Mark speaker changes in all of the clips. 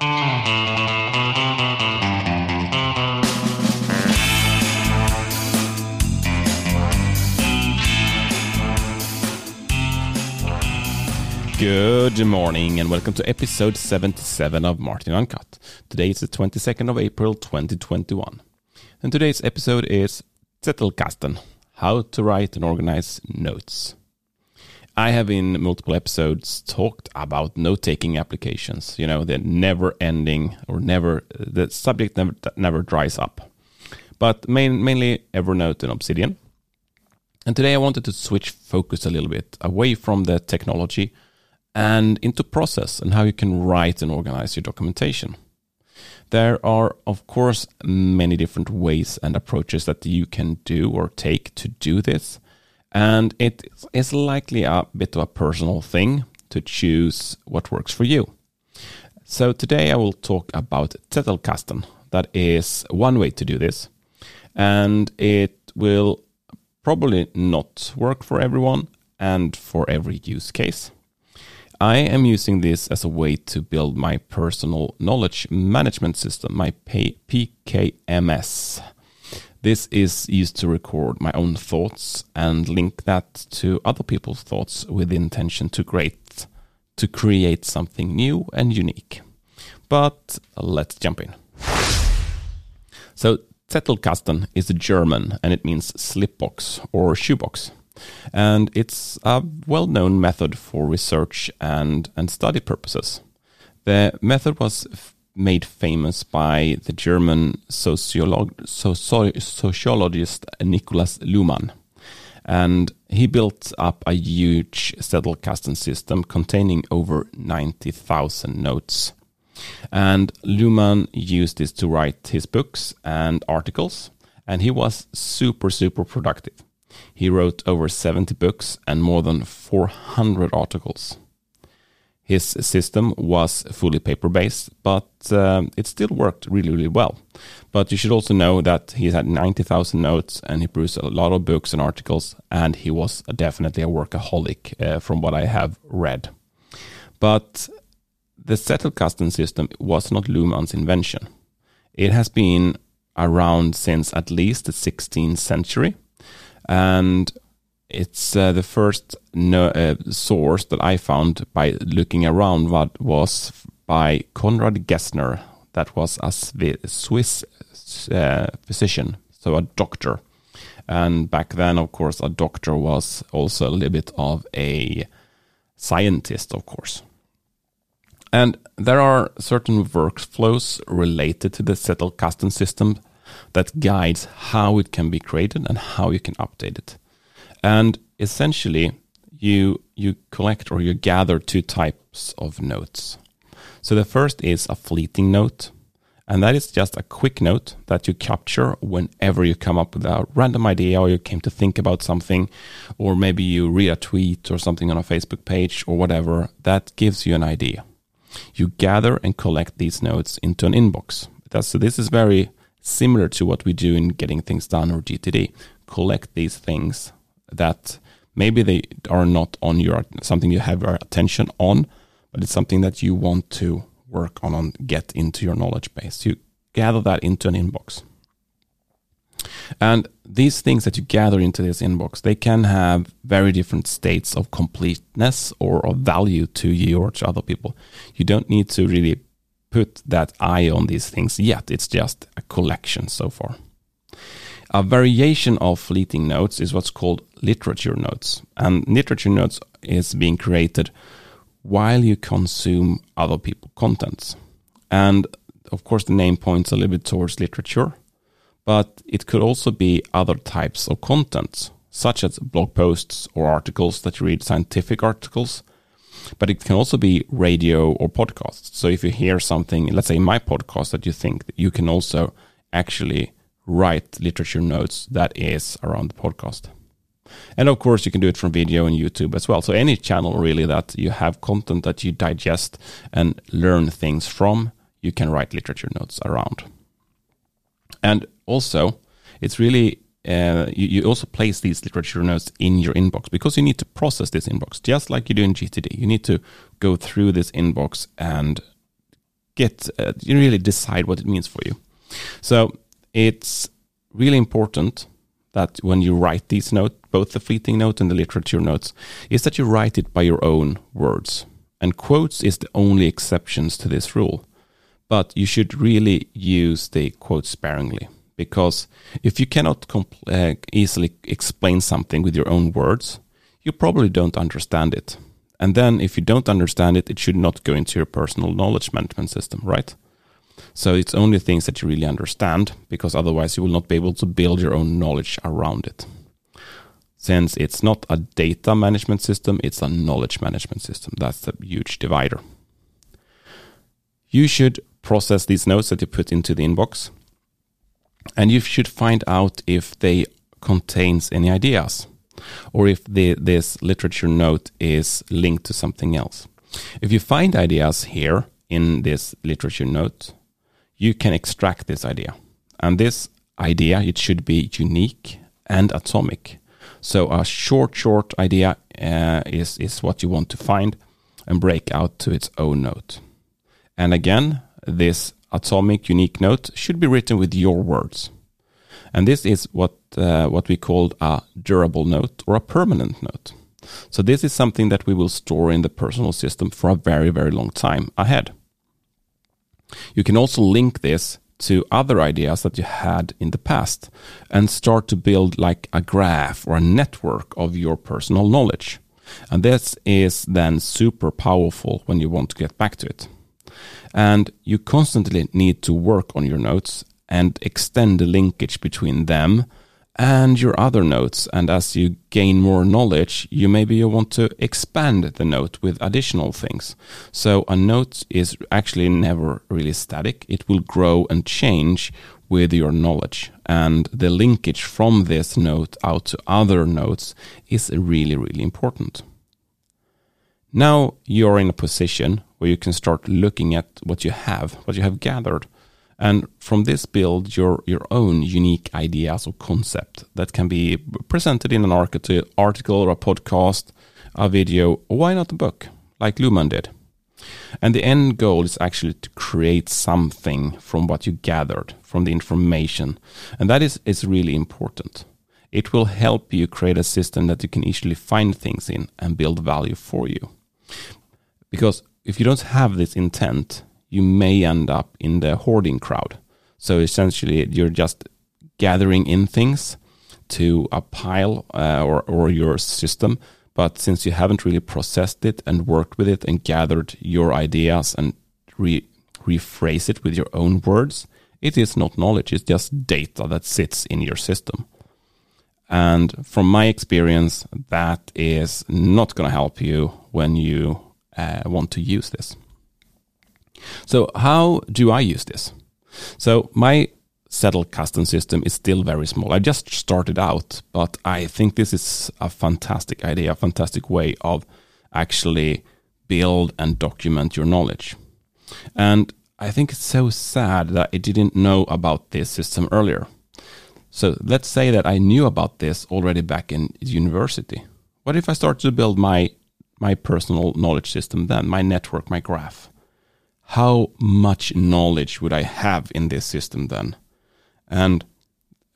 Speaker 1: Good morning and welcome to episode 77 of Martin Uncut. Today is the 22nd of April 2021. And today's episode is Zettelkasten, how to write and organize notes. I have in multiple episodes talked about note-taking applications, you know, the never ending or never the subject never never dries up. But main, mainly Evernote and Obsidian. And today I wanted to switch focus a little bit away from the technology and into process and how you can write and organize your documentation. There are, of course, many different ways and approaches that you can do or take to do this. And it is likely a bit of a personal thing to choose what works for you. So today I will talk about Zettelkasten. That is one way to do this. And it will probably not work for everyone and for every use case. I am using this as a way to build my personal knowledge management system, my PKMS. This is used to record my own thoughts and link that to other people's thoughts with the intention to create to create something new and unique. But let's jump in. So Zettelkasten is a German and it means slipbox or shoebox and it's a well-known method for research and, and study purposes. The method was made famous by the German sociolog- soci- sociologist Niklas Luhmann. And he built up a huge Zettelkasten system containing over 90,000 notes. And Luhmann used this to write his books and articles, and he was super, super productive. He wrote over 70 books and more than 400 articles. His system was fully paper based, but uh, it still worked really, really well. But you should also know that he had 90,000 notes and he produced a lot of books and articles, and he was definitely a workaholic uh, from what I have read. But the Zettelkasten system was not Luhmann's invention. It has been around since at least the 16th century and it's uh, the first no, uh, source that I found by looking around what was by Konrad Gessner, that was a Swiss uh, physician, so a doctor. And back then, of course, a doctor was also a little bit of a scientist, of course. And there are certain workflows related to the Zettelkasten system that guides how it can be created and how you can update it. And essentially, you you collect or you gather two types of notes. So the first is a fleeting note, and that is just a quick note that you capture whenever you come up with a random idea or you came to think about something, or maybe you read a tweet or something on a Facebook page or whatever that gives you an idea. You gather and collect these notes into an inbox. So this is very similar to what we do in getting things done or GTD. Collect these things that maybe they are not on your something you have your attention on, but it's something that you want to work on and get into your knowledge base. You gather that into an inbox. And these things that you gather into this inbox, they can have very different states of completeness or of value to you or to other people. You don't need to really put that eye on these things yet. It's just a collection so far. A variation of fleeting notes is what's called literature notes. And literature notes is being created while you consume other people's contents. And of course, the name points a little bit towards literature, but it could also be other types of content, such as blog posts or articles that you read, scientific articles, but it can also be radio or podcasts. So if you hear something, let's say my podcast that you think that you can also actually write literature notes that is around the podcast. And of course, you can do it from video and YouTube as well. So any channel really that you have content that you digest and learn things from, you can write literature notes around. And also, it's really uh, you, you, also place these literature notes in your inbox because you need to process this inbox just like you do in GTD. You need to go through this inbox and get uh, you really decide what it means for you. So it's really important that when you write these notes, both the fleeting note and the literature notes, is that you write it by your own words. And quotes is the only exceptions to this rule. But you should really use the quotes sparingly because if you cannot uh, easily explain something with your own words, you probably don't understand it. And then if you don't understand it, it should not go into your personal knowledge management system, right? So it's only things that you really understand because otherwise you will not be able to build your own knowledge around it. Since it's not a data management system, it's a knowledge management system. That's a huge divider. You should process these notes that you put into the inbox and you should find out if they contains any ideas or if the, this literature note is linked to something else. If you find ideas here in this literature note, you can extract this idea. And this idea, it should be unique and atomic. So a short, short idea uh, is, is what you want to find and break out to its own note. And again, this atomic unique note should be written with your words. And this is what, uh, what we call a durable note or a permanent note. So this is something that we will store in the personal system for a very, very long time ahead. You can also link this to other ideas that you had in the past and start to build like a graph or a network of your personal knowledge. And this is then super powerful when you want to get back to it. And you constantly need to work on your notes and extend the linkage between them and your other notes. And as you gain more knowledge, you maybe you want to expand the note with additional things. So a note is actually never really static. It will grow and change with your knowledge. And the linkage from this note out to other notes is really, really important. Now you're in a position where you can start looking at what you have, what you have gathered and from this build your your own unique ideas or concept that can be presented in an article or a podcast, a video, or why not a book, like Luhmann did. And the end goal is actually to create something from what you gathered, from the information. And that is, is really important. It will help you create a system that you can easily find things in and build value for you. Because if you don't have this intent, you may end up in the hoarding crowd. So essentially, you're just gathering in things to a pile uh, or, or your system. But since you haven't really processed it and worked with it and gathered your ideas and re- rephrase it with your own words, it is not knowledge, it's just data that sits in your system. And from my experience, that is not going to help you when you uh, want to use this. So how do I use this? So my Zettelkasten system is still very small. I just started out, but I think this is a fantastic idea, a fantastic way of actually build and document your knowledge. And I think it's so sad that I didn't know about this system earlier. So let's say that I knew about this already back in university. What if I start to build my my personal knowledge system then, my network, my graph? How much knowledge would I have in this system then? And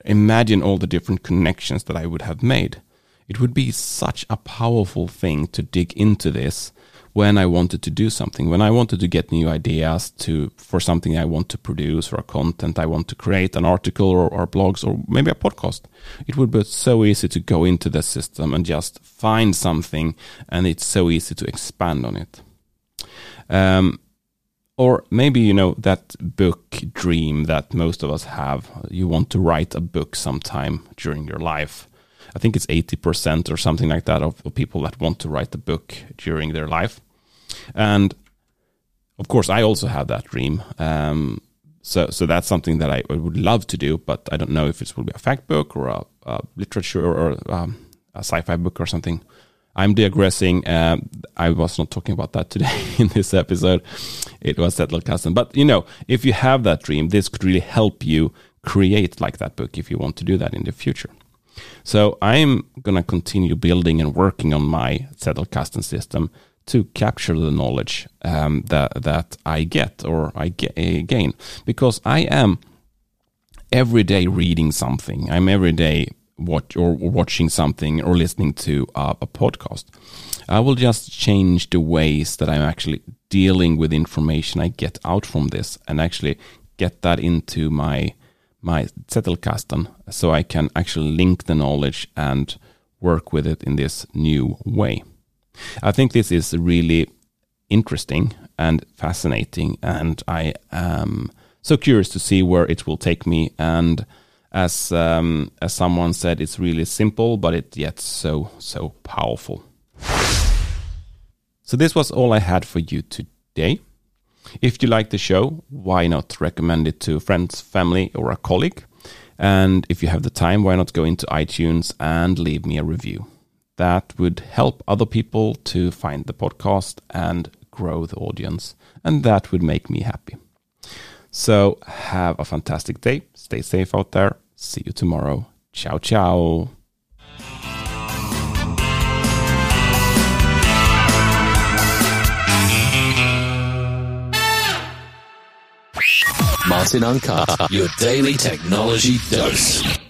Speaker 1: imagine all the different connections that I would have made. It would be such a powerful thing to dig into this when I wanted to do something, when I wanted to get new ideas to for something I want to produce or a content I want to create, an article or, or blogs or maybe a podcast. It would be so easy to go into the system and just find something, and it's so easy to expand on it. Um, or maybe, you know, that book dream that most of us have. You want to write a book sometime during your life. I think it's 80% or something like that of, of people that want to write a book during their life. And of course, I also have that dream. Um, so, so that's something that I would love to do, but I don't know if it will be a fact book or a, a literature or um, a sci-fi book or something. I'm digressing. Uh, I was not talking about that today in this episode. It was Zettelkasten. But you know, if you have that dream, this could really help you create like that book if you want to do that in the future. So I'm gonna continue building and working on my Zettelkasten system to capture the knowledge um, that that I get or I ga- gain because I am every day reading something. I'm every day watch or watching something or listening to a, a podcast. I will just change the ways that I'm actually dealing with information I get out from this and actually get that into my my Zettelkasten so I can actually link the knowledge and work with it in this new way. I think this is really interesting and fascinating, and I am so curious to see where it will take me. And as um, as someone said, it's really simple, but it yet so so powerful. So this was all I had for you today. If you like the show, why not recommend it to friends, family, or a colleague? And if you have the time, why not go into iTunes and leave me a review? That would help other people to find the podcast and grow the audience. And that would make me happy. So have a fantastic day. Stay safe out there. See you tomorrow. Ciao, ciao.
Speaker 2: Martin Uncut, your daily technology dose.